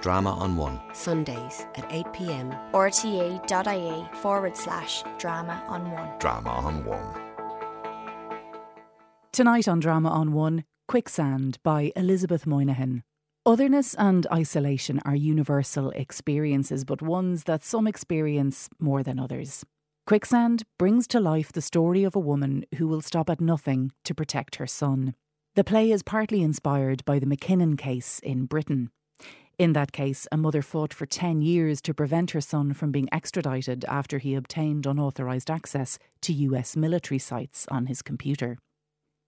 Drama on One. Sundays at 8pm. rte.ie forward slash drama on one. Drama on One. Tonight on Drama on One, Quicksand by Elizabeth Moynihan. Otherness and isolation are universal experiences, but ones that some experience more than others. Quicksand brings to life the story of a woman who will stop at nothing to protect her son. The play is partly inspired by the McKinnon case in Britain. In that case, a mother fought for 10 years to prevent her son from being extradited after he obtained unauthorised access to US military sites on his computer.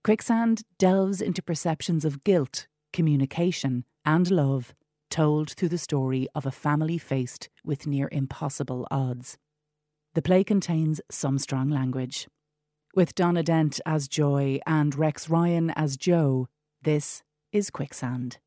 Quicksand delves into perceptions of guilt, communication, and love, told through the story of a family faced with near impossible odds. The play contains some strong language. With Donna Dent as Joy and Rex Ryan as Joe, this is Quicksand.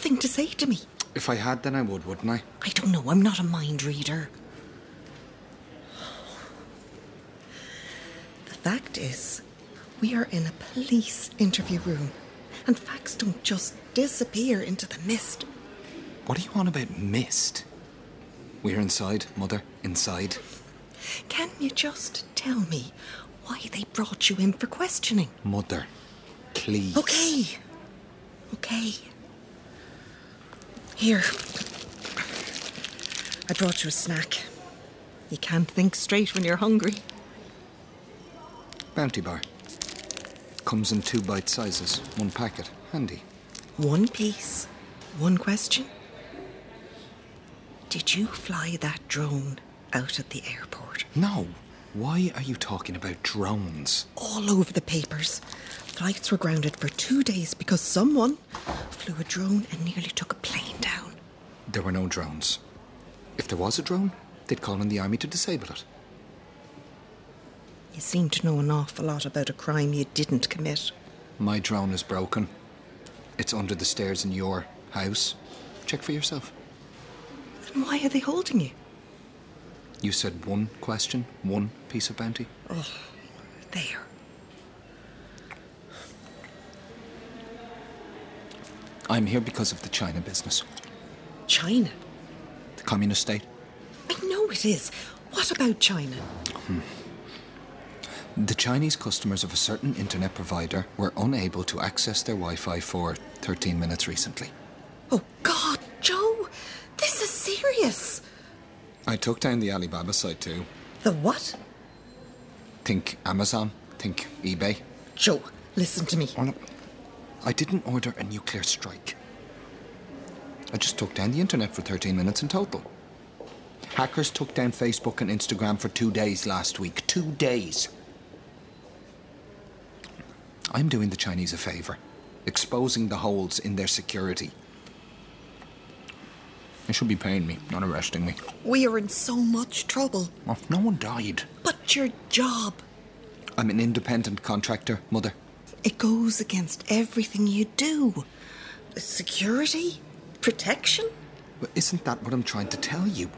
Nothing to say to me. If I had, then I would, wouldn't I? I don't know. I'm not a mind reader. The fact is, we are in a police interview room, and facts don't just disappear into the mist. What are you on about mist? We're inside, Mother. Inside. Can you just tell me why they brought you in for questioning? Mother. Please. Okay. Okay. Here. I brought you a snack. You can't think straight when you're hungry. Bounty bar. Comes in two bite sizes, one packet. Handy. One piece, one question. Did you fly that drone out at the airport? No. Why are you talking about drones? All over the papers. Flights were grounded for two days because someone flew a drone and nearly took a plane down. There were no drones. If there was a drone, they'd call in the army to disable it. You seem to know an awful lot about a crime you didn't commit. My drone is broken. It's under the stairs in your house. Check for yourself. Then why are they holding you? You said one question, one piece of bounty. Oh, there. I'm here because of the China business. China? The communist state. I know it is. What about China? Hmm. The Chinese customers of a certain internet provider were unable to access their Wi Fi for 13 minutes recently. Oh, God, Joe! This is serious! I took down the Alibaba site too. The what? Think Amazon, think eBay. Joe, listen to me. Oh, no. I didn't order a nuclear strike. I just took down the internet for 13 minutes in total. Hackers took down Facebook and Instagram for two days last week. Two days. I'm doing the Chinese a favour, exposing the holes in their security. They should be paying me, not arresting me. We are in so much trouble. Oh, no one died. But your job, I'm an independent contractor, Mother. It goes against everything you do. Security? Protection? But isn't that what I'm trying to tell you?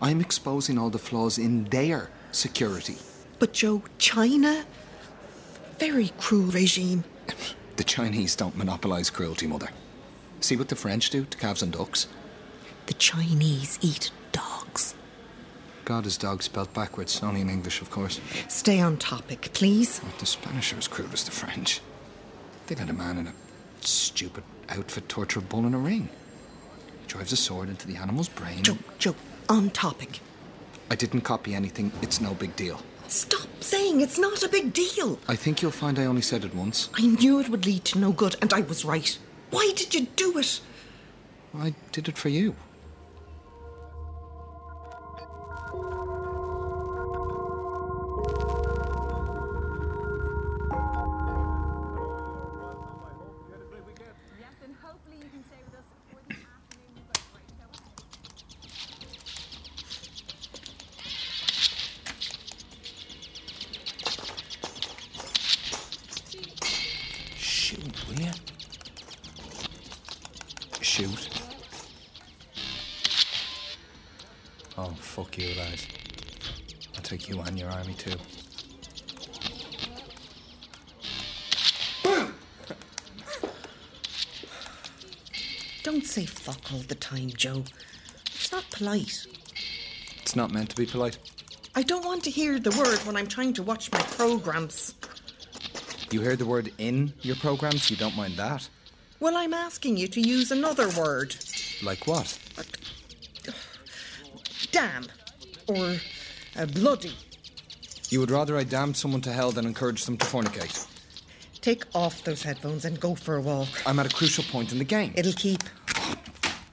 I'm exposing all the flaws in their security. But Joe, China? Very cruel regime. The Chinese don't monopolise cruelty, Mother. See what the French do to calves and ducks? The Chinese eat dogs. God is dog spelled backwards, only in English, of course. Stay on topic, please. But the Spanish are as cruel as the French. They let a man in a stupid outfit torture a bull in a ring. He drives a sword into the animal's brain. Joe, Joe, on topic. I didn't copy anything. It's no big deal. Stop saying it's not a big deal. I think you'll find I only said it once. I knew it would lead to no good, and I was right. Why did you do it? I did it for you. Joe. It's not polite. It's not meant to be polite. I don't want to hear the word when I'm trying to watch my programs. You hear the word in your programs, you don't mind that. Well, I'm asking you to use another word. Like what? Damn. Or uh, bloody. You would rather I damned someone to hell than encourage them to fornicate. Take off those headphones and go for a walk. I'm at a crucial point in the game. It'll keep.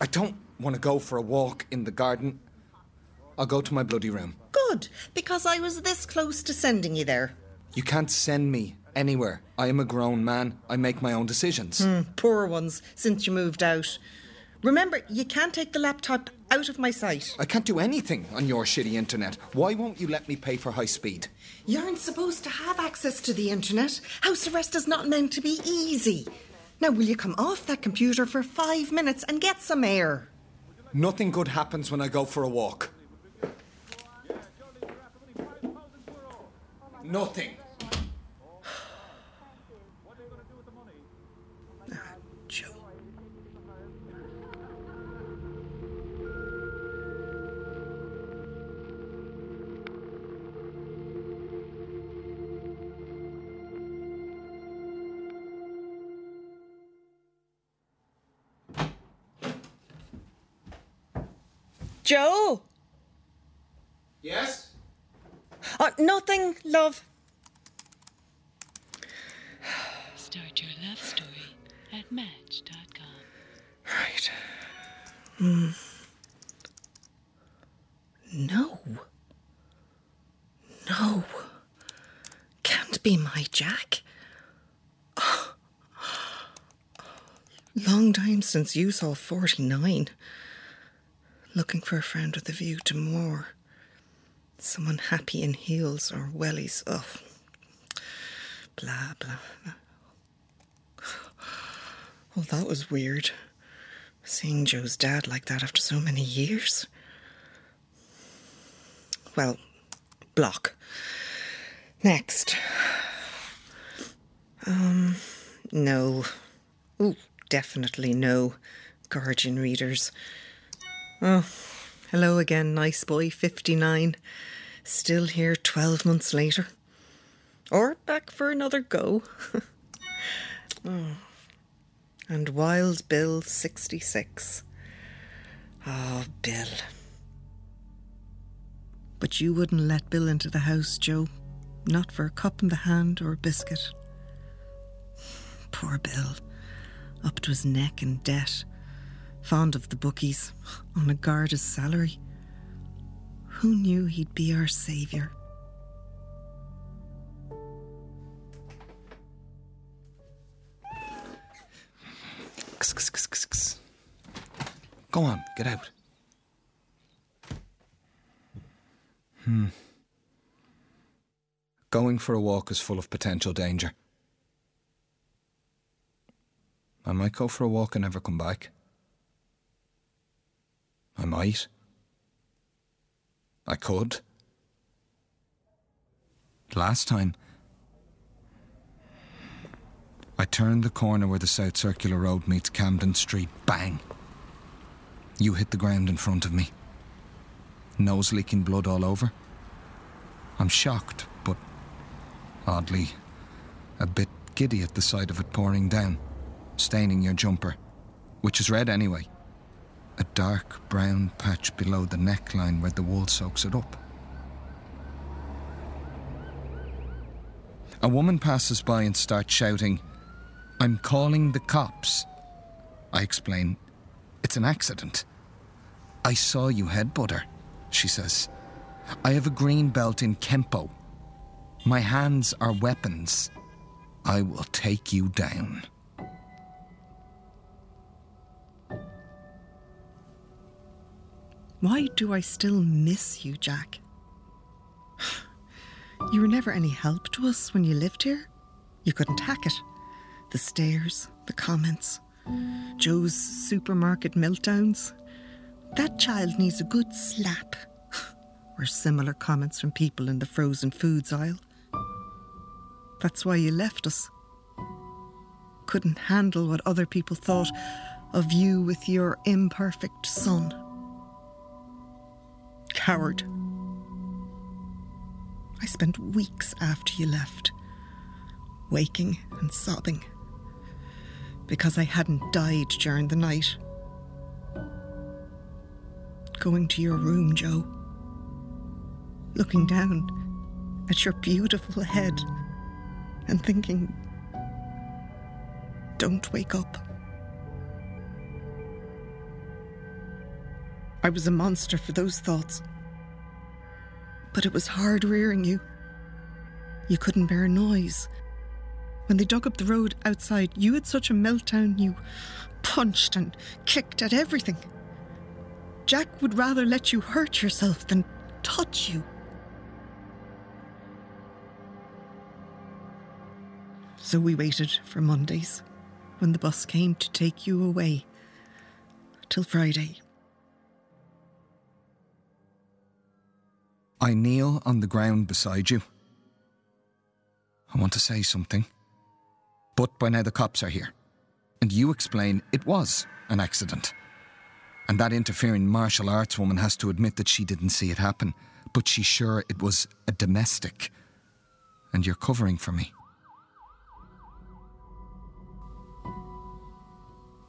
I don't want to go for a walk in the garden. I'll go to my bloody room. Good, because I was this close to sending you there. You can't send me anywhere. I am a grown man. I make my own decisions. Hmm, poor ones since you moved out. Remember, you can't take the laptop out of my sight. I can't do anything on your shitty internet. Why won't you let me pay for high speed? You aren't supposed to have access to the internet. House arrest is not meant to be easy. Now, will you come off that computer for five minutes and get some air? Nothing good happens when I go for a walk. Nothing. Joe! Yes? Uh, nothing, love. Start your love story at Match.com. Right. Hmm. No. No. Can't be my Jack. Long time since you saw 49. Looking for a friend with a view to more. Someone happy in heels or wellies. Oh. Blah, blah. Well, that was weird. Seeing Joe's dad like that after so many years. Well, block. Next. Um, no. Ooh, definitely no. Guardian readers. Oh, hello again, nice boy 59. Still here 12 months later. Or back for another go. oh. And Wild Bill 66. Oh, Bill. But you wouldn't let Bill into the house, Joe. Not for a cup in the hand or a biscuit. Poor Bill. Up to his neck in debt. Fond of the bookies. On a Garda's salary. Who knew he'd be our saviour? Go on, get out. Hmm. Going for a walk is full of potential danger. I might go for a walk and never come back. I might. I could. Last time, I turned the corner where the South Circular Road meets Camden Street. Bang! You hit the ground in front of me. Nose leaking blood all over. I'm shocked, but oddly, a bit giddy at the sight of it pouring down, staining your jumper, which is red anyway. A dark brown patch below the neckline where the wool soaks it up. A woman passes by and starts shouting, I'm calling the cops. I explain, it's an accident. I saw you headbutt her, she says. I have a green belt in Kempo. My hands are weapons. I will take you down. Why do I still miss you, Jack? You were never any help to us when you lived here. You couldn't hack it. The stares, the comments, Joe's supermarket meltdowns. That child needs a good slap. Were similar comments from people in the frozen foods aisle. That's why you left us. Couldn't handle what other people thought of you with your imperfect son. Coward. I spent weeks after you left, waking and sobbing, because I hadn't died during the night. Going to your room, Joe, looking down at your beautiful head and thinking, don't wake up. I was a monster for those thoughts. But it was hard rearing you. You couldn't bear noise. When they dug up the road outside, you had such a meltdown you punched and kicked at everything. Jack would rather let you hurt yourself than touch you. So we waited for Mondays when the bus came to take you away till Friday. I kneel on the ground beside you. I want to say something. But by now the cops are here. And you explain it was an accident. And that interfering martial arts woman has to admit that she didn't see it happen, but she's sure it was a domestic. And you're covering for me.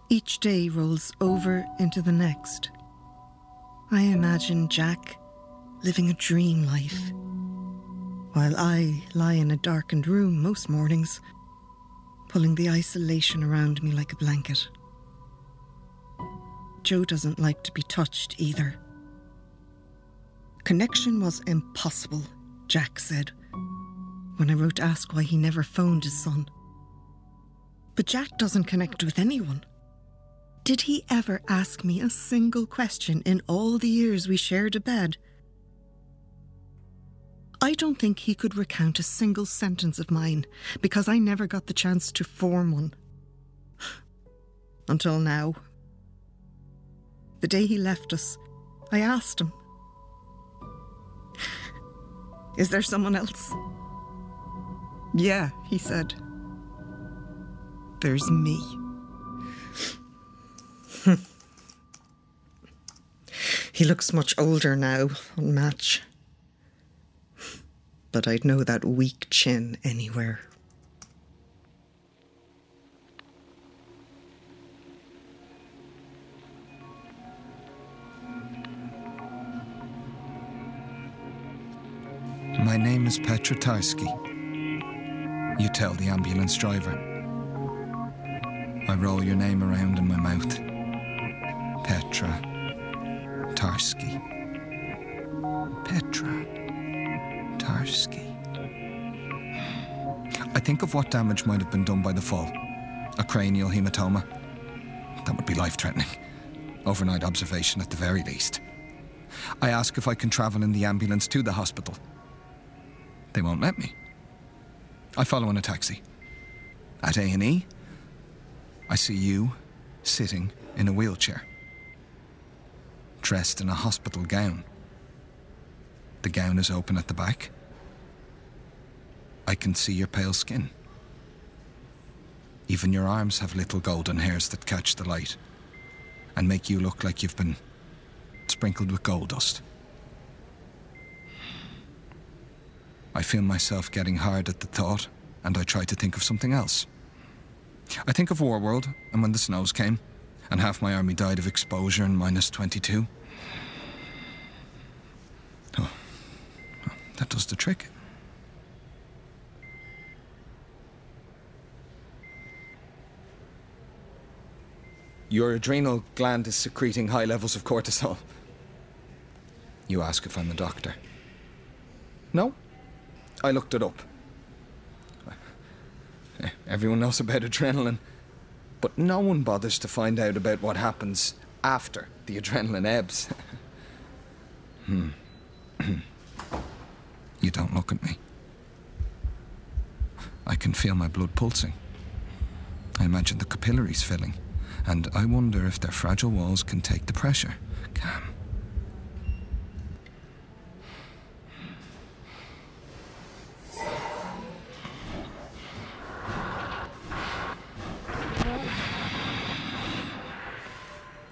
Each day rolls over into the next. I imagine Jack living a dream life, while I lie in a darkened room most mornings, pulling the isolation around me like a blanket. Joe doesn't like to be touched either. Connection was impossible, Jack said, when I wrote to ask why he never phoned his son. But Jack doesn't connect with anyone. Did he ever ask me a single question in all the years we shared a bed? I don't think he could recount a single sentence of mine because I never got the chance to form one. Until now. The day he left us, I asked him, Is there someone else? Yeah, he said. There's me. he looks much older now on Match. But I'd know that weak chin anywhere. My name is Petra Tarski. You tell the ambulance driver. I roll your name around in my mouth. Petra Tarski. Petra Tarski. I think of what damage might have been done by the fall. A cranial hematoma. That would be life threatening. Overnight observation at the very least. I ask if I can travel in the ambulance to the hospital. They won't let me. I follow in a taxi. At A&E, I see you sitting in a wheelchair, dressed in a hospital gown. The gown is open at the back. I can see your pale skin. Even your arms have little golden hairs that catch the light and make you look like you've been sprinkled with gold dust. I feel myself getting hard at the thought, and I try to think of something else. I think of Warworld, and when the snows came, and half my army died of exposure in minus 22. Oh, that does the trick. Your adrenal gland is secreting high levels of cortisol. You ask if I'm a doctor. No? I looked it up. Everyone knows about adrenaline, but no one bothers to find out about what happens after the adrenaline ebbs. hmm. you don't look at me. I can feel my blood pulsing. I imagine the capillaries filling, And I wonder if their fragile walls can take the pressure. Cam.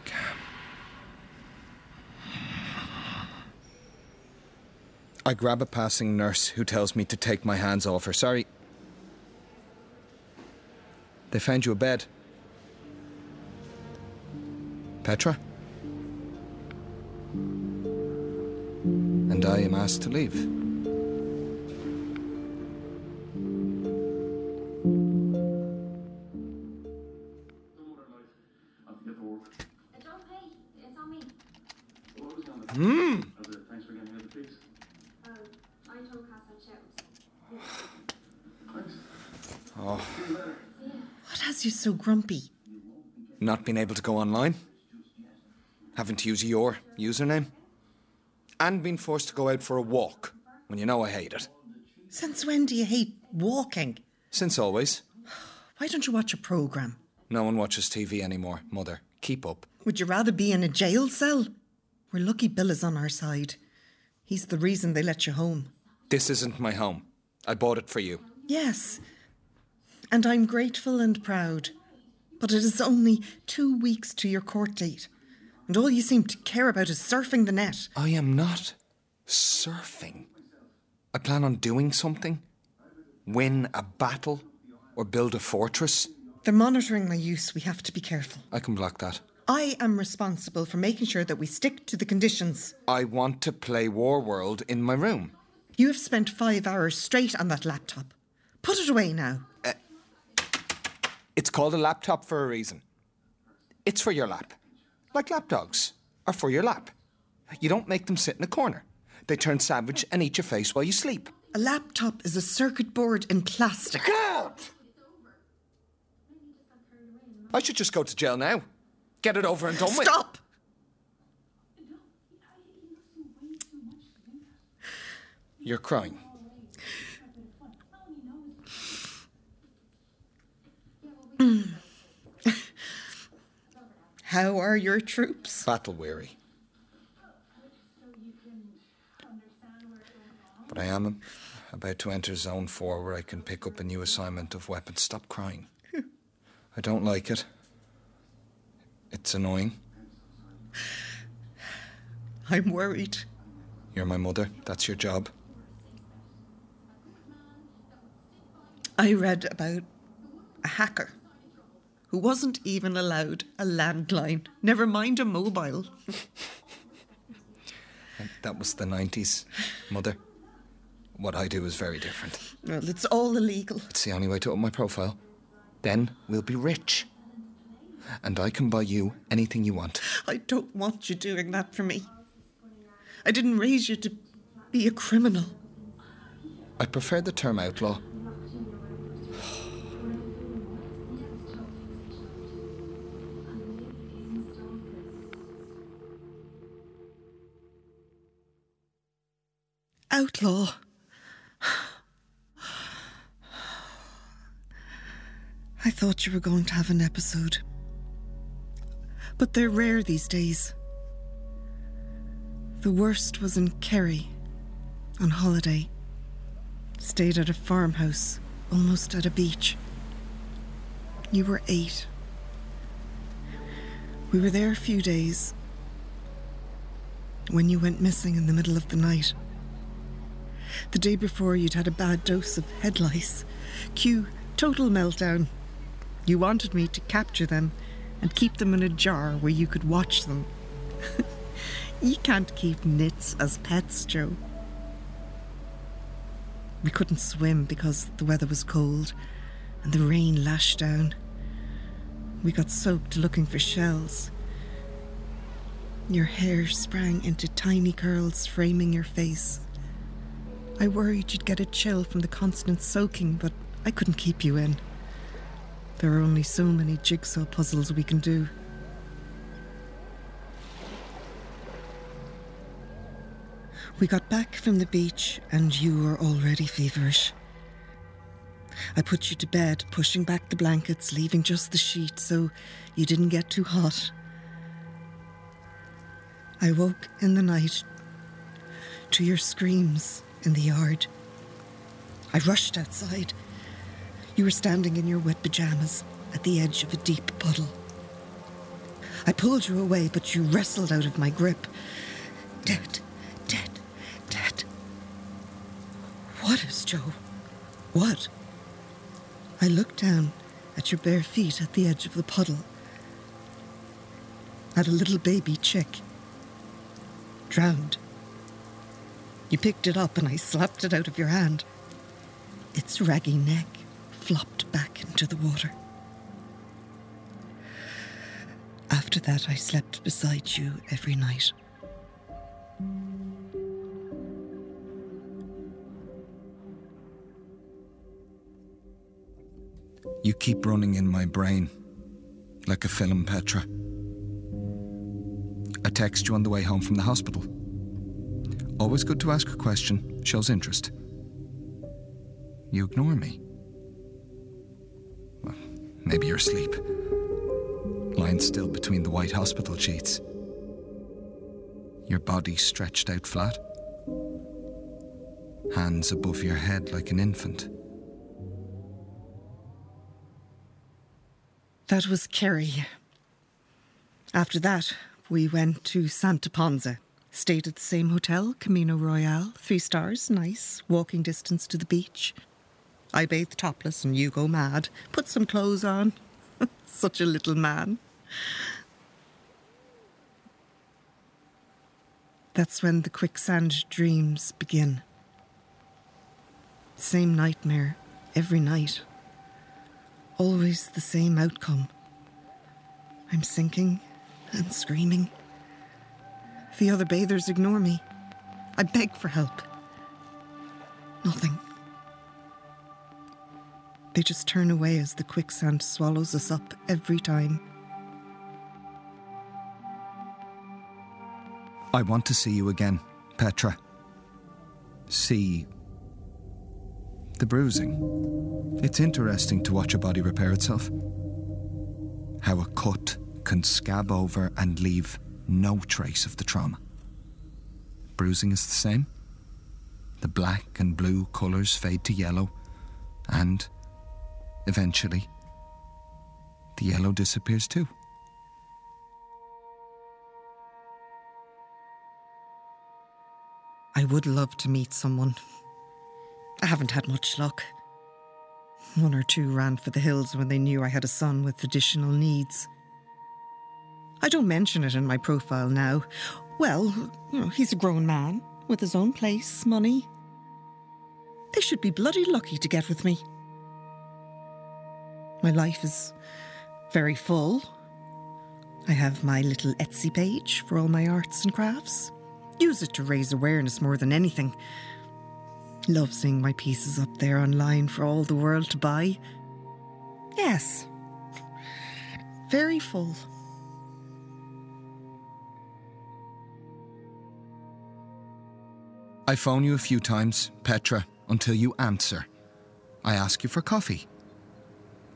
Cam. I grab a passing nurse who tells me to take my hands off her. Sorry. They found you a bed. Petra? And I am asked to leave. It's okay. It's on me. Hmm. Thanks for getting me the piece. Um, I told Cass I'd share with What has you so grumpy? Not being able to go online. Having to use your username. And being forced to go out for a walk when you know I hate it. Since when do you hate walking? Since always. Why don't you watch a programme? No one watches TV anymore, Mother. Keep up. Would you rather be in a jail cell? We're lucky Bill is on our side. He's the reason they let you home. This isn't my home. I bought it for you. Yes. And I'm grateful and proud. But it is only two weeks to your court date. And all you seem to care about is surfing the net. I am not surfing. I plan on doing something. Win a battle or build a fortress. They're monitoring my use. We have to be careful. I can block that. I am responsible for making sure that we stick to the conditions. I want to play War World in my room. You have spent five hours straight on that laptop. Put it away now. Eh. It's called a laptop for a reason. It's for your lap. Like lapdogs are for your lap. You don't make them sit in a corner. They turn savage and eat your face while you sleep. A laptop is a circuit board in plastic. God! I should just go to jail now. Get it over and done with. Stop! You're crying. Mm. How are your troops? Battle weary. But I am about to enter zone four where I can pick up a new assignment of weapons. Stop crying. I don't like it. It's annoying. I'm worried. You're my mother. That's your job. I read about a hacker who wasn't even allowed a landline, never mind a mobile. That was the 90s, mother. What I do is very different. Well, it's all illegal. It's the only way to up my profile. Then we'll be rich. And I can buy you anything you want. I don't want you doing that for me. I didn't raise you to be a criminal. I prefer the term outlaw. Outlaw. I thought you were going to have an episode. But they're rare these days. The worst was in Kerry, on holiday. Stayed at a farmhouse, almost at a beach. You were eight. We were there a few days when you went missing in the middle of the night. The day before, you'd had a bad dose of head lice. Cue total meltdown. You wanted me to capture them and keep them in a jar where you could watch them. you can't keep nits as pets, Joe. We couldn't swim because the weather was cold and the rain lashed down. We got soaked looking for shells. Your hair sprang into tiny curls, framing your face. I worried you'd get a chill from the constant soaking, but I couldn't keep you in. There are only so many jigsaw puzzles we can do. We got back from the beach, and you were already feverish. I put you to bed, pushing back the blankets, leaving just the sheet so you didn't get too hot. I woke in the night to your screams in the yard. I rushed outside. You were standing in your wet pajamas at the edge of a deep puddle. I pulled you away, but you wrestled out of my grip. Dead, dead, dead. What is Joe? What? I looked down at your bare feet at the edge of the puddle. At a little baby chick. Drowned. You picked it up and I slapped it out of your hand. Its raggy neck flopped back into the water. After that, I slept beside you every night. You keep running in my brain like a film, Petra. I text you on the way home from the hospital. Always good to ask a question, shows interest. You ignore me. Well, maybe you're asleep. Lying still between the white hospital sheets. Your body stretched out flat. Hands above your head like an infant. That was Kerry. After that, we went to Santa Ponsa. Stayed at the same hotel, Camino Royale. Three stars, nice. Walking distance to the beach. I bathed topless and you go mad. Put some clothes on. Such a little man. That's when the quicksand dreams begin. Same nightmare every night. Always the same outcome. I'm sinking and screaming. The other bathers ignore me. I beg for help. Nothing. They just turn away as the quicksand swallows us up every time. I want to see you again, Petra. See the bruising. It's interesting to watch a body repair itself. How a cut can scab over and leave no trace of the trauma. Bruising is the same. The black and blue colours fade to yellow, and eventually, the yellow disappears too. I would love to meet someone. I haven't had much luck. One or two ran for the hills when they knew I had a son with additional needs. I don't mention it in my profile now. Well, you know, he's a grown man with his own place, money. They should be bloody lucky to get with me. My life is very full. I have my little Etsy page for all my arts and crafts. Use it to raise awareness more than anything. Love seeing my pieces up there online for all the world to buy. Yes. Very full. I phone you a few times, Petra, until you answer. I ask you for coffee.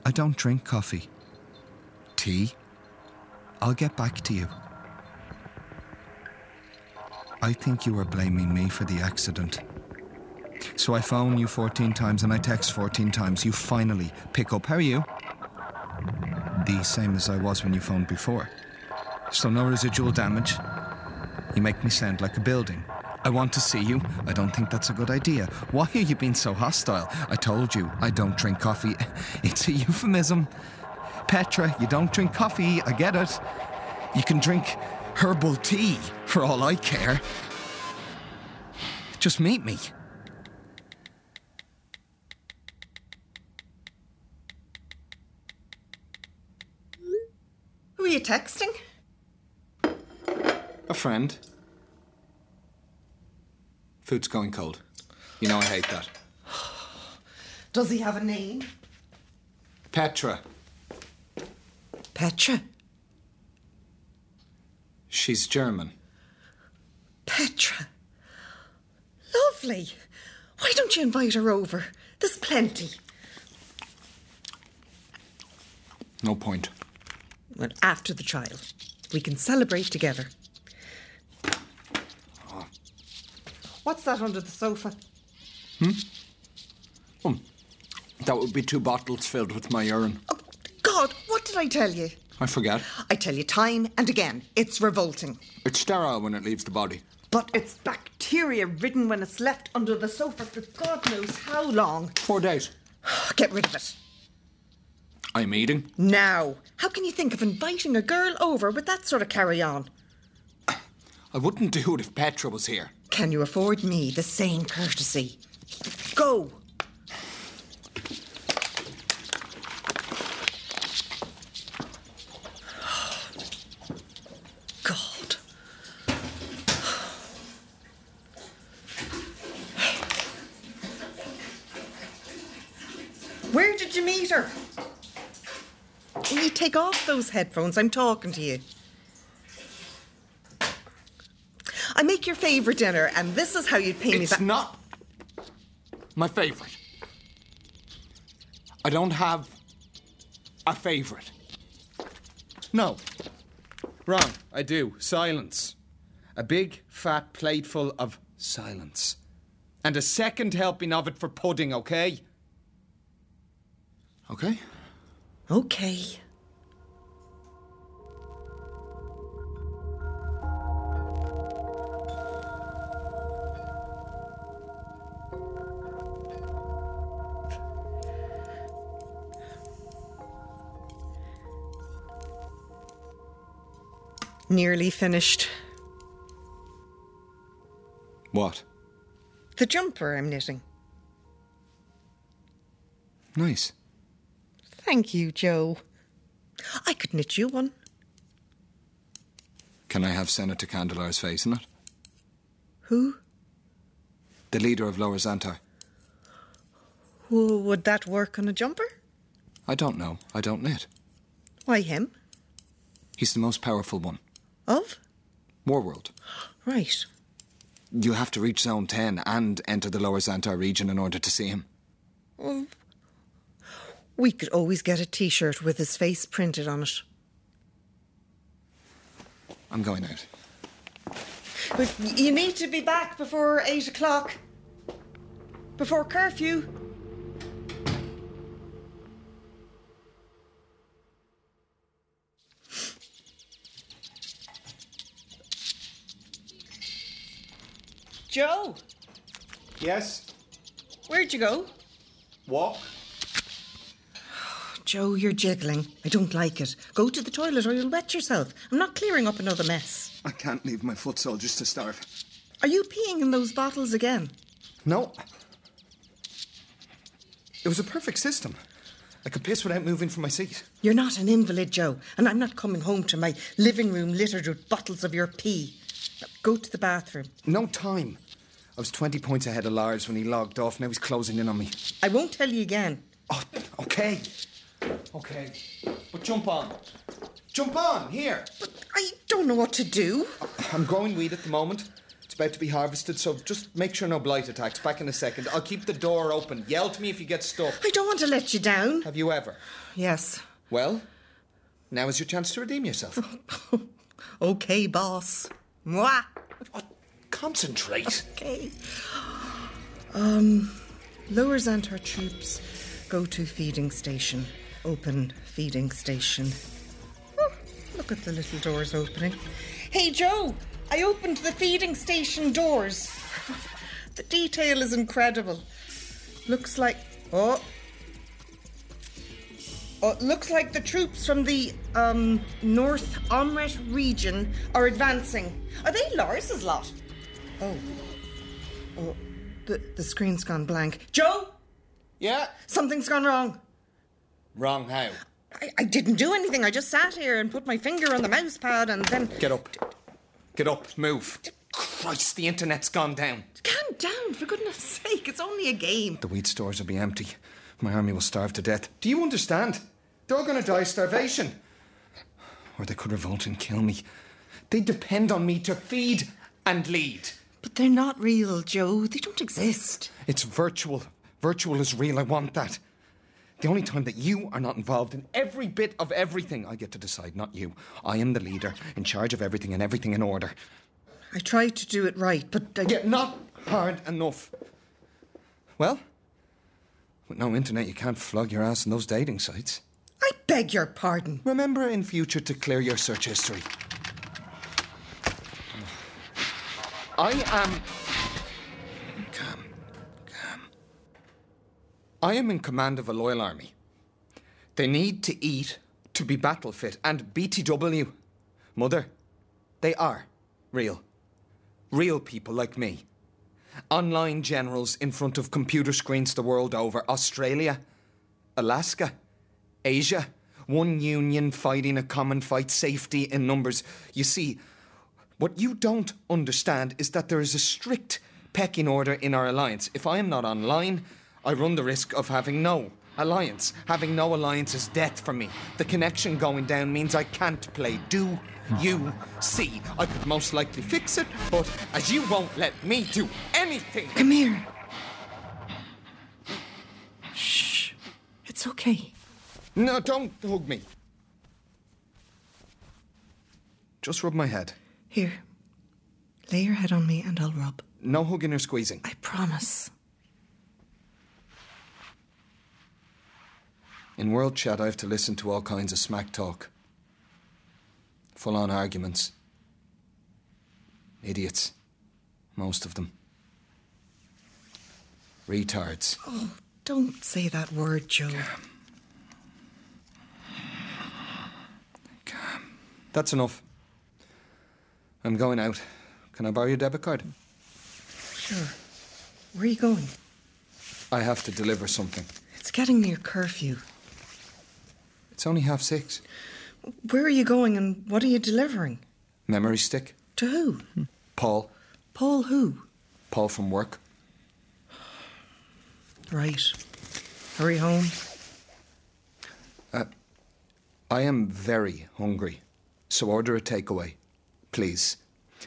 I don't drink coffee. Tea? I'll get back to you. I think you are blaming me for the accident. So I phone you 14 times and I text 14 times. You finally pick up. How are you? The same as I was when you phoned before. So no residual damage. You make me sound like a building. I want to see you. I don't think that's a good idea. Why are you being so hostile? I told you I don't drink coffee. It's a euphemism. Petra, you don't drink coffee. I get it. You can drink herbal tea for all I care. Just meet me. Who are you texting? A friend. Food's going cold. You know I hate that. Does he have a name? Petra. Petra. She's German. Petra. Lovely. Why don't you invite her over? There's plenty. No point. Well, after the trial, we can celebrate together. What's that under the sofa? Hmm? That would be two bottles filled with my urine. Oh, God, what did I tell you? I forget. I tell you time and again, it's revolting. It's sterile when it leaves the body. But it's bacteria ridden when it's left under the sofa for God knows how long. Four days. Get rid of it. I'm eating. Now. How can you think of inviting a girl over with that sort of carry on? I wouldn't do it if Petra was here. Can you afford me the same courtesy? Go. God. Where did you meet her? You take off those headphones? I'm talking to you. I make your favourite dinner, and this is how you'd pay me It's back. not my favourite. I don't have a favourite. No. Wrong. I do. Silence. A big, fat plateful of silence. And a second helping of it for pudding, okay? Okay? Okay. Nearly finished. What? The jumper I'm knitting. Nice. Thank you, Joe. I could knit you one. Can I have Senator Candelar's face in it? Who? The leader of Lower Xantar. Who would that work on a jumper? I don't know. I don't knit. Why him? He's the most powerful one. Of? Warworld. Right. You have to reach Zone 10 and enter the Lower Xantar region in order to see him. We could always get a t shirt with his face printed on it. I'm going out. But you need to be back before eight o'clock. Before curfew. Joe, Yes. where'd you go? Walk. Joe, you're jiggling. I don't like it. Go to the toilet or you'll wet yourself. I'm not clearing up another mess. I can't leave my foot soldiers to starve. Are you peeing in those bottles again? No. It was a perfect system. I could piss without moving from my seat. You're not an invalid, Joe, and I'm not coming home to my living room littered with bottles of your pee. Go to the bathroom. No time. I was 20 points ahead of Lars when he logged off. Now he's closing in on me. I won't tell you again. Oh, okay. Okay. But jump on. Jump on, here. But I don't know what to do. I'm growing weed at the moment. It's about to be harvested, so just make sure no blight attacks. Back in a second. I'll keep the door open. Yell to me if you get stuck. I don't want to let you down. Have you ever? Yes. Well, now is your chance to redeem yourself. Okay, boss. Mwah. Concentrate. Okay. Um, Lower Xantar troops go to feeding station. Open feeding station. Oh, look at the little doors opening. Hey, Joe, I opened the feeding station doors. the detail is incredible. Looks like. Oh. Oh, looks like the troops from the um, North Omret region are advancing. Are they Lars's lot? Oh. Oh, the, the screen's gone blank. Joe, Yeah. something's gone wrong. Wrong how? I, I didn't do anything. I just sat here and put my finger on the mouse pad and then. Get up. Get up. Move. Christ, the internet's gone down. Calm down, for goodness sake. It's only a game. The wheat stores will be empty. My army will starve to death. Do you understand? They're all going to die of starvation. Or they could revolt and kill me. They depend on me to feed and lead. But they're not real, Joe. They don't exist. It's virtual. Virtual is real. I want that. The only time that you are not involved in every bit of everything, I get to decide, not you. I am the leader, in charge of everything and everything in order. I tried to do it right, but I... Yeah, not hard enough. Well, with no internet, you can't flog your ass in those dating sites. I beg your pardon. Remember in future to clear your search history. I am. Calm. Calm. I am in command of a loyal army. They need to eat to be battle fit. And BTW, Mother, they are real. Real people like me. Online generals in front of computer screens the world over. Australia, Alaska, Asia. One union fighting a common fight, safety in numbers. You see, what you don't understand is that there is a strict pecking order in our alliance. If I am not online, I run the risk of having no alliance. Having no alliance is death for me. The connection going down means I can't play. Do you see? I could most likely fix it, but as you won't let me do anything. Come here. Shh. It's okay. No, don't hug me. Just rub my head. Here. Lay your head on me and I'll rub. No hugging or squeezing. I promise. In World Chat, I have to listen to all kinds of smack talk. Full on arguments. Idiots. Most of them. Retards. Oh, don't say that word, Joe. That's enough. I'm going out. Can I borrow your debit card? Sure. Where are you going? I have to deliver something. It's getting near curfew. It's only half six. Where are you going and what are you delivering? Memory stick. To who? Paul. Paul who? Paul from work. Right. Hurry home. Uh, I am very hungry, so order a takeaway, please.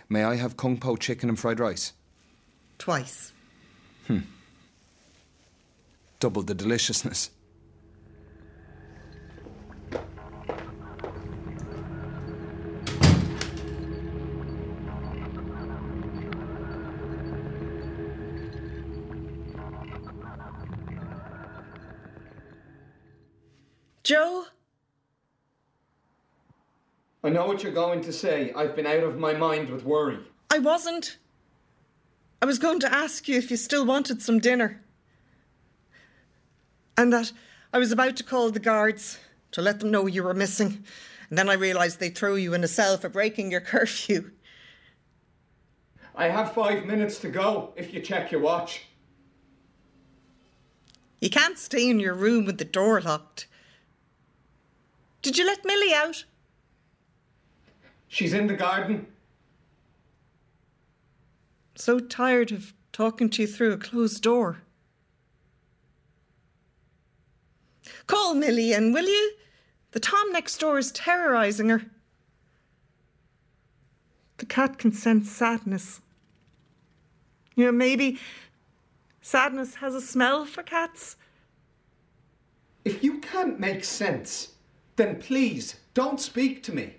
May I have kung po chicken and fried rice? Twice. Hmm. Double the deliciousness. Joe? I know what you're going to say. I've been out of my mind with worry. I wasn't. I was going to ask you if you still wanted some dinner. And that I was about to call the guards to let them know you were missing. And then I realised they'd throw you in a cell for breaking your curfew. I have five minutes to go if you check your watch. You can't stay in your room with the door locked. Did you let Millie out? She's in the garden. So tired of talking to you through a closed door. Call Millie in, will you? The Tom next door is terrorising her. The cat can sense sadness. You know, maybe sadness has a smell for cats. If you can't make sense, then please don't speak to me.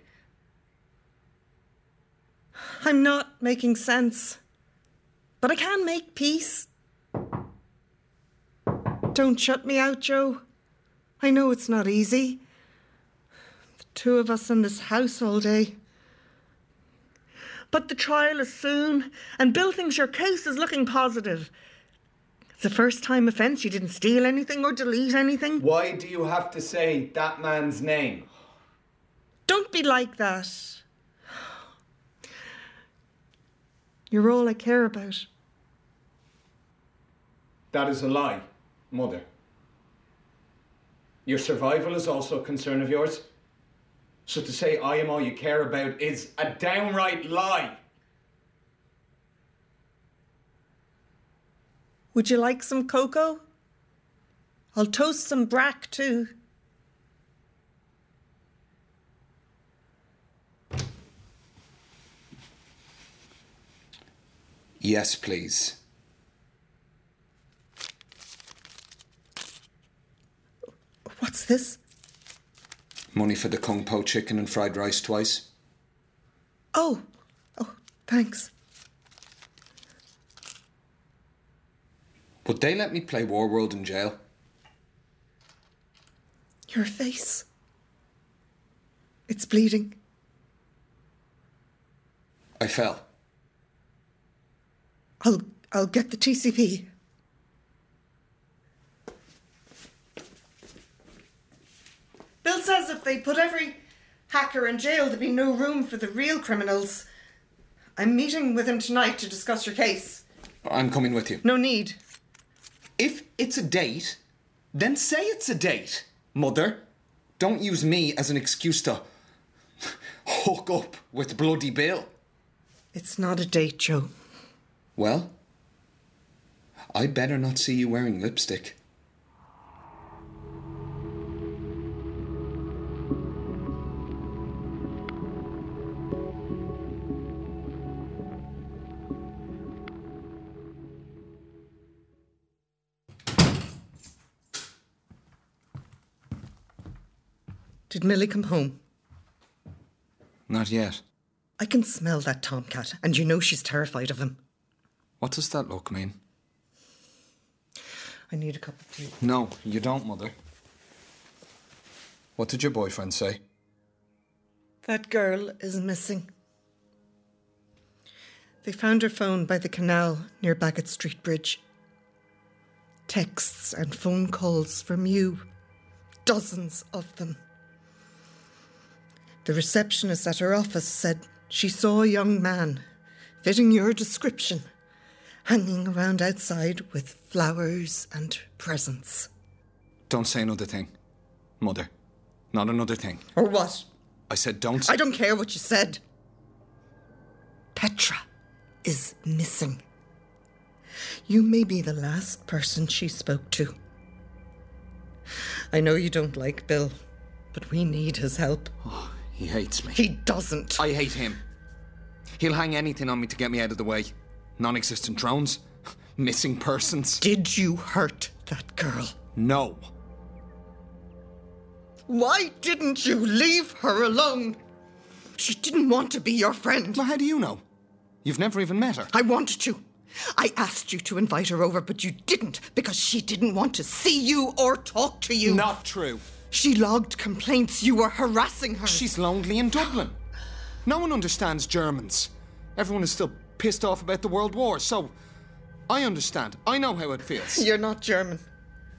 I'm not making sense, but I can make peace. Don't shut me out, Joe. I know it's not easy. The two of us in this house all day. But the trial is soon, and Bill thinks your case is looking positive. It's a first time offence. You didn't steal anything or delete anything. Why do you have to say that man's name? Don't be like that. You're all I care about. That is a lie, Mother. Your survival is also a concern of yours. So to say I am all you care about is a downright lie. Would you like some cocoa? I'll toast some brack too. Yes, please. What's this? Money for the Kung Po chicken and fried rice twice. Oh, oh, thanks. Would they let me play War World in jail? Your face. It's bleeding. I fell. I'll I'll get the TCP. Bill says if they put every hacker in jail, there'd be no room for the real criminals. I'm meeting with him tonight to discuss your case. I'm coming with you. No need. If it's a date, then say it's a date, Mother. Don't use me as an excuse to hook up with bloody Bill. It's not a date, Joe. Well, I better not see you wearing lipstick. Did Millie come home? Not yet. I can smell that tomcat, and you know she's terrified of him. What does that look mean? I need a cup of tea. No, you don't, Mother. What did your boyfriend say? That girl is missing. They found her phone by the canal near Baggot Street Bridge. Texts and phone calls from you. Dozens of them. The receptionist at her office said she saw a young man, fitting your description, hanging around outside with flowers and presents. Don't say another thing. Mother. Not another thing. Or what? I said don't. I don't care what you said. Petra is missing. You may be the last person she spoke to. I know you don't like Bill, but we need his help. Oh, He hates me. He doesn't. I hate him. He'll hang anything on me to get me out of the way. Non existent drones. Missing persons. Did you hurt that girl? No. Why didn't you leave her alone? She didn't want to be your friend. Well, how do you know? You've never even met her. I wanted to. I asked you to invite her over, but you didn't because she didn't want to see you or talk to you. Not true. She logged complaints you were harassing her. She's lonely in Dublin. No one understands Germans. Everyone is still pissed off about the World War, so I understand. I know how it feels. You're not German.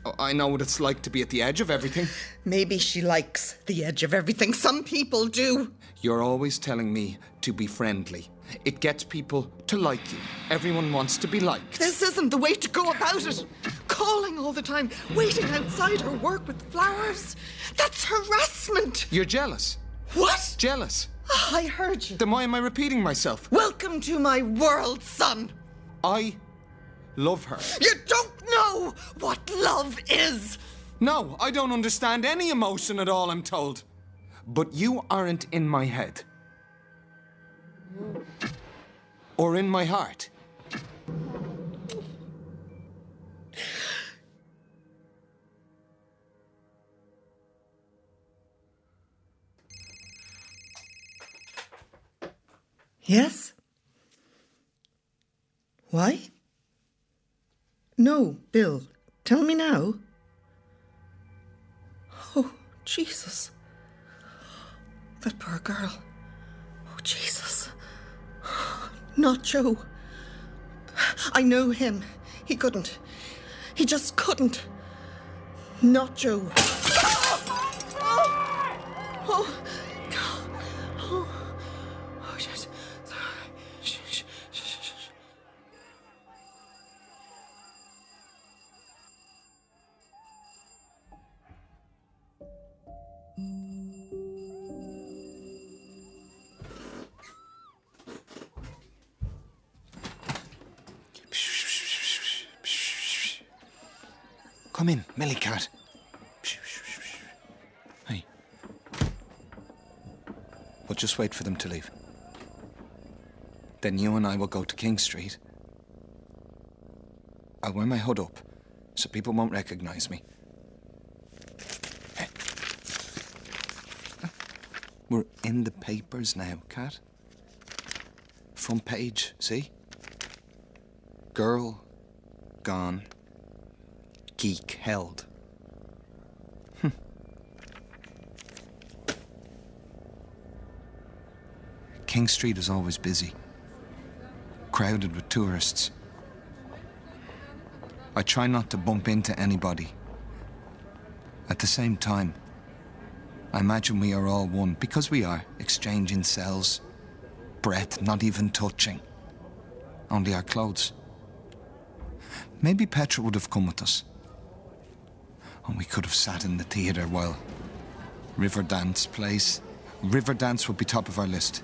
Oh, I know what it's like to be at the edge of everything. Maybe she likes the edge of everything. Some people do. You're always telling me to be friendly. It gets people to like you. Everyone wants to be liked. This isn't the way to go about it. Calling all the time, waiting outside her work with flowers. That's harassment. You're jealous. What? Jealous. Ah, I heard you. Then why am I repeating myself? Welcome to my world, son. I love her. You don't know what love is. No, I don't understand any emotion at all, I'm told. But you aren't in my head. Or in my heart. Yes? Why? No, Bill. Tell me now. Oh, Jesus. That poor girl. Oh, Jesus. Not Joe. I know him. He couldn't. He just couldn't. Not Joe. Oh! In, Millie Cat. Hey. But just wait for them to leave. Then you and I will go to King Street. I'll wear my hood up so people won't recognize me. We're in the papers now, Cat. Front page, see? Girl gone. Geek held. Hm. King Street is always busy, crowded with tourists. I try not to bump into anybody. At the same time, I imagine we are all one because we are, exchanging cells, breath, not even touching. Only our clothes. Maybe Petra would have come with us. And we could have sat in the theatre while Riverdance plays. Riverdance would be top of our list.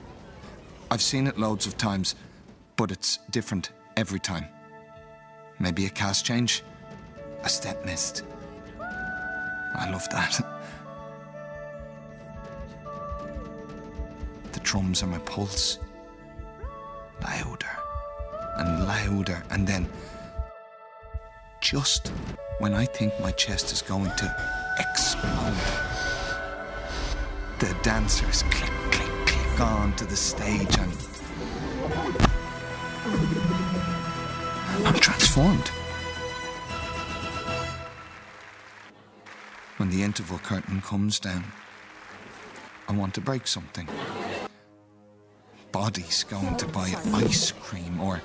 I've seen it loads of times, but it's different every time. Maybe a cast change, a step missed. I love that. The drums are my pulse. Louder and louder, and then just when I think my chest is going to explode, the dancers click, click, click on to the stage and I'm transformed. When the interval curtain comes down, I want to break something. Bodies going to buy ice cream or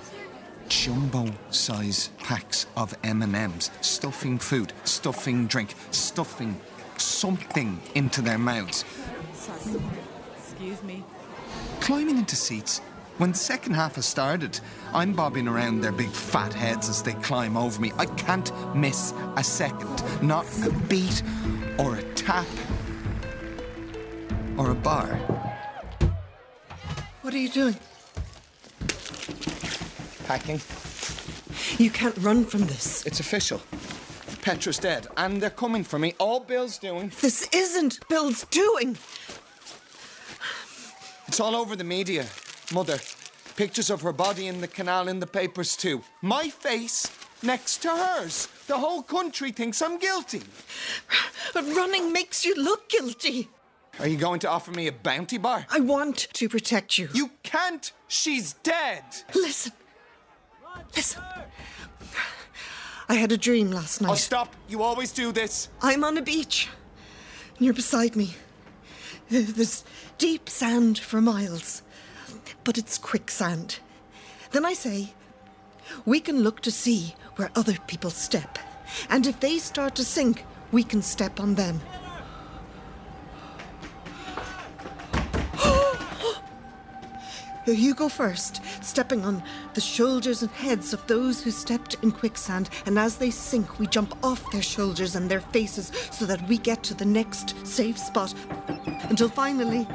jumbo size packs of M&Ms, stuffing food, stuffing drink, stuffing something into their mouths, Sorry. Excuse me. climbing into seats. When the second half has started, I'm bobbing around their big fat heads as they climb over me. I can't miss a second. Not a beat or a tap or a bar. What are you doing? Packing. You can't run from this. It's official. Petra's dead, and they're coming for me. All Bill's doing. This isn't Bill's doing. It's all over the media. Mother, pictures of her body in the canal in the papers too. My face next to hers. The whole country thinks I'm guilty. But running makes you look guilty. Are you going to offer me a bounty bar? I want to protect you. You can't. She's dead. Listen. Listen. I had a dream last night. Oh, stop. You always do this. I'm on a beach. And you're beside me. There's deep sand for miles, but it's quicksand. Then I say, we can look to see where other people step. And if they start to sink, we can step on them. You go first, stepping on the shoulders and heads of those who stepped in quicksand, and as they sink, we jump off their shoulders and their faces so that we get to the next safe spot. Until finally,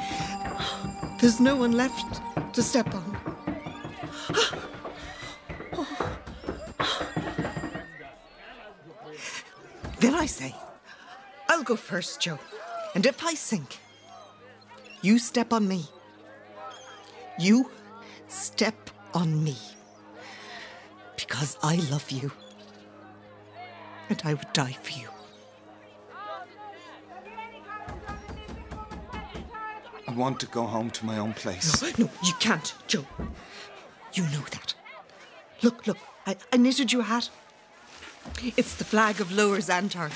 there's no one left to step on. Then I say, I'll go first, Joe. And if I sink, you step on me. You step on me. Because I love you. And I would die for you. I want to go home to my own place. No, no you can't, Joe. You know that. Look, look, I, I knitted you a hat. It's the flag of Lower Xantar.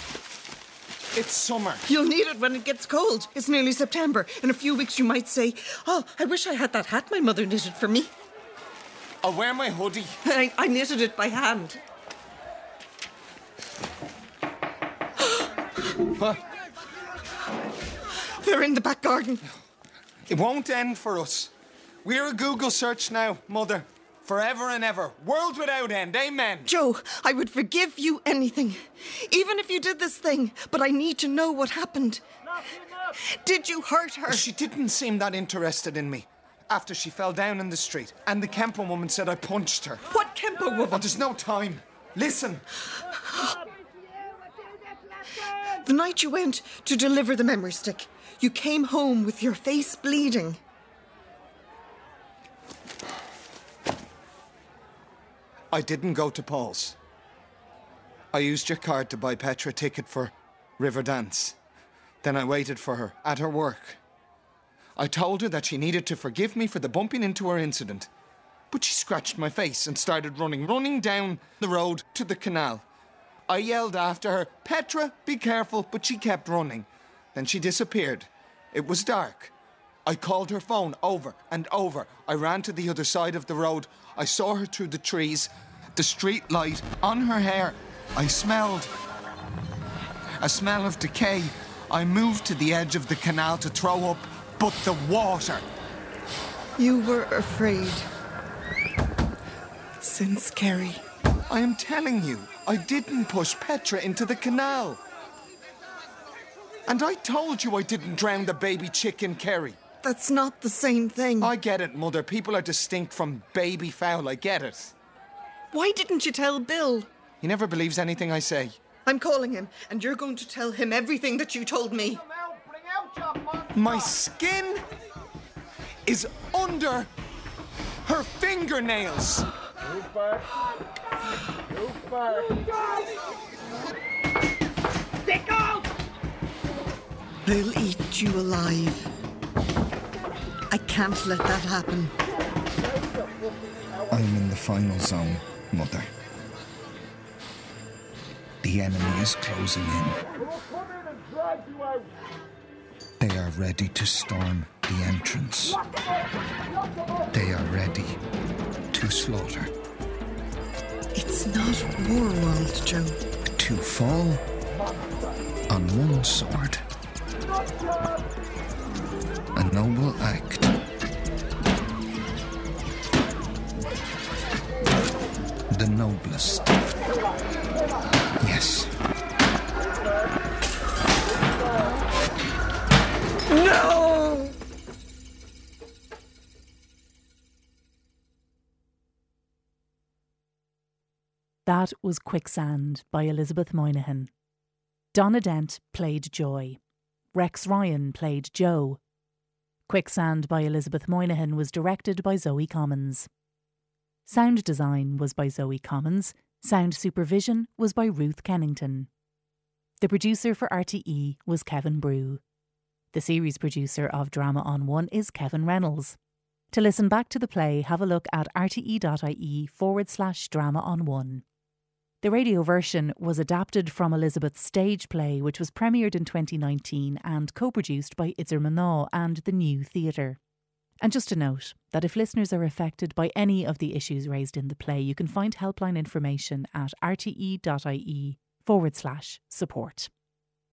It's summer. You'll need it when it gets cold. It's nearly September. In a few weeks, you might say, Oh, I wish I had that hat my mother knitted for me. I'll wear my hoodie. I, I knitted it by hand. What? They're in the back garden. It won't end for us. We're a Google search now, Mother. Forever and ever. World without end. Amen. Joe, I would forgive you anything, even if you did this thing, but I need to know what happened. Did you hurt her? She didn't seem that interested in me after she fell down in the street, and the Kemper woman said I punched her. What Kemper Oh, woman? there's no time. Listen. The night you went to deliver the memory stick, you came home with your face bleeding. I didn't go to Paul's. I used your card to buy Petra a ticket for Riverdance. Then I waited for her at her work. I told her that she needed to forgive me for the bumping into her incident. But she scratched my face and started running, running down the road to the canal. I yelled after her, Petra, be careful, but she kept running. Then she disappeared. It was dark. I called her phone over and over. I ran to the other side of the road. I saw her through the trees, the street light on her hair. I smelled a smell of decay. I moved to the edge of the canal to throw up, but the water. You were afraid. Since Kerry. I am telling you, I didn't push Petra into the canal. And I told you I didn't drown the baby chicken, Kerry. That's not the same thing. I get it, Mother. People are distinct from baby fowl. I get it. Why didn't you tell Bill? He never believes anything I say. I'm calling him, and you're going to tell him everything that you told me. My skin is under her fingernails. They'll eat you alive. I can't let that happen. I'm in the final zone, Mother. The enemy is closing in. They are ready to storm the entrance. They are ready to slaughter. It's not war world, Joe. To fall on one sword. A noble act. The noblest. Yes. No! That was Quicksand by Elizabeth Moynihan. Donna Dent played Joy. Rex Ryan played Joe. Quicksand by Elizabeth Moynihan was directed by Zoe Commons. Sound design was by Zoe Commons. Sound supervision was by Ruth Kennington. The producer for RTE was Kevin Brew. The series producer of Drama on One is Kevin Reynolds. To listen back to the play, have a look at rte.ie forward slash drama on one. The radio version was adapted from Elizabeth's stage play, which was premiered in 2019 and co produced by Itzer Manaw and the New Theatre. And just a note that if listeners are affected by any of the issues raised in the play, you can find helpline information at rte.ie forward slash support.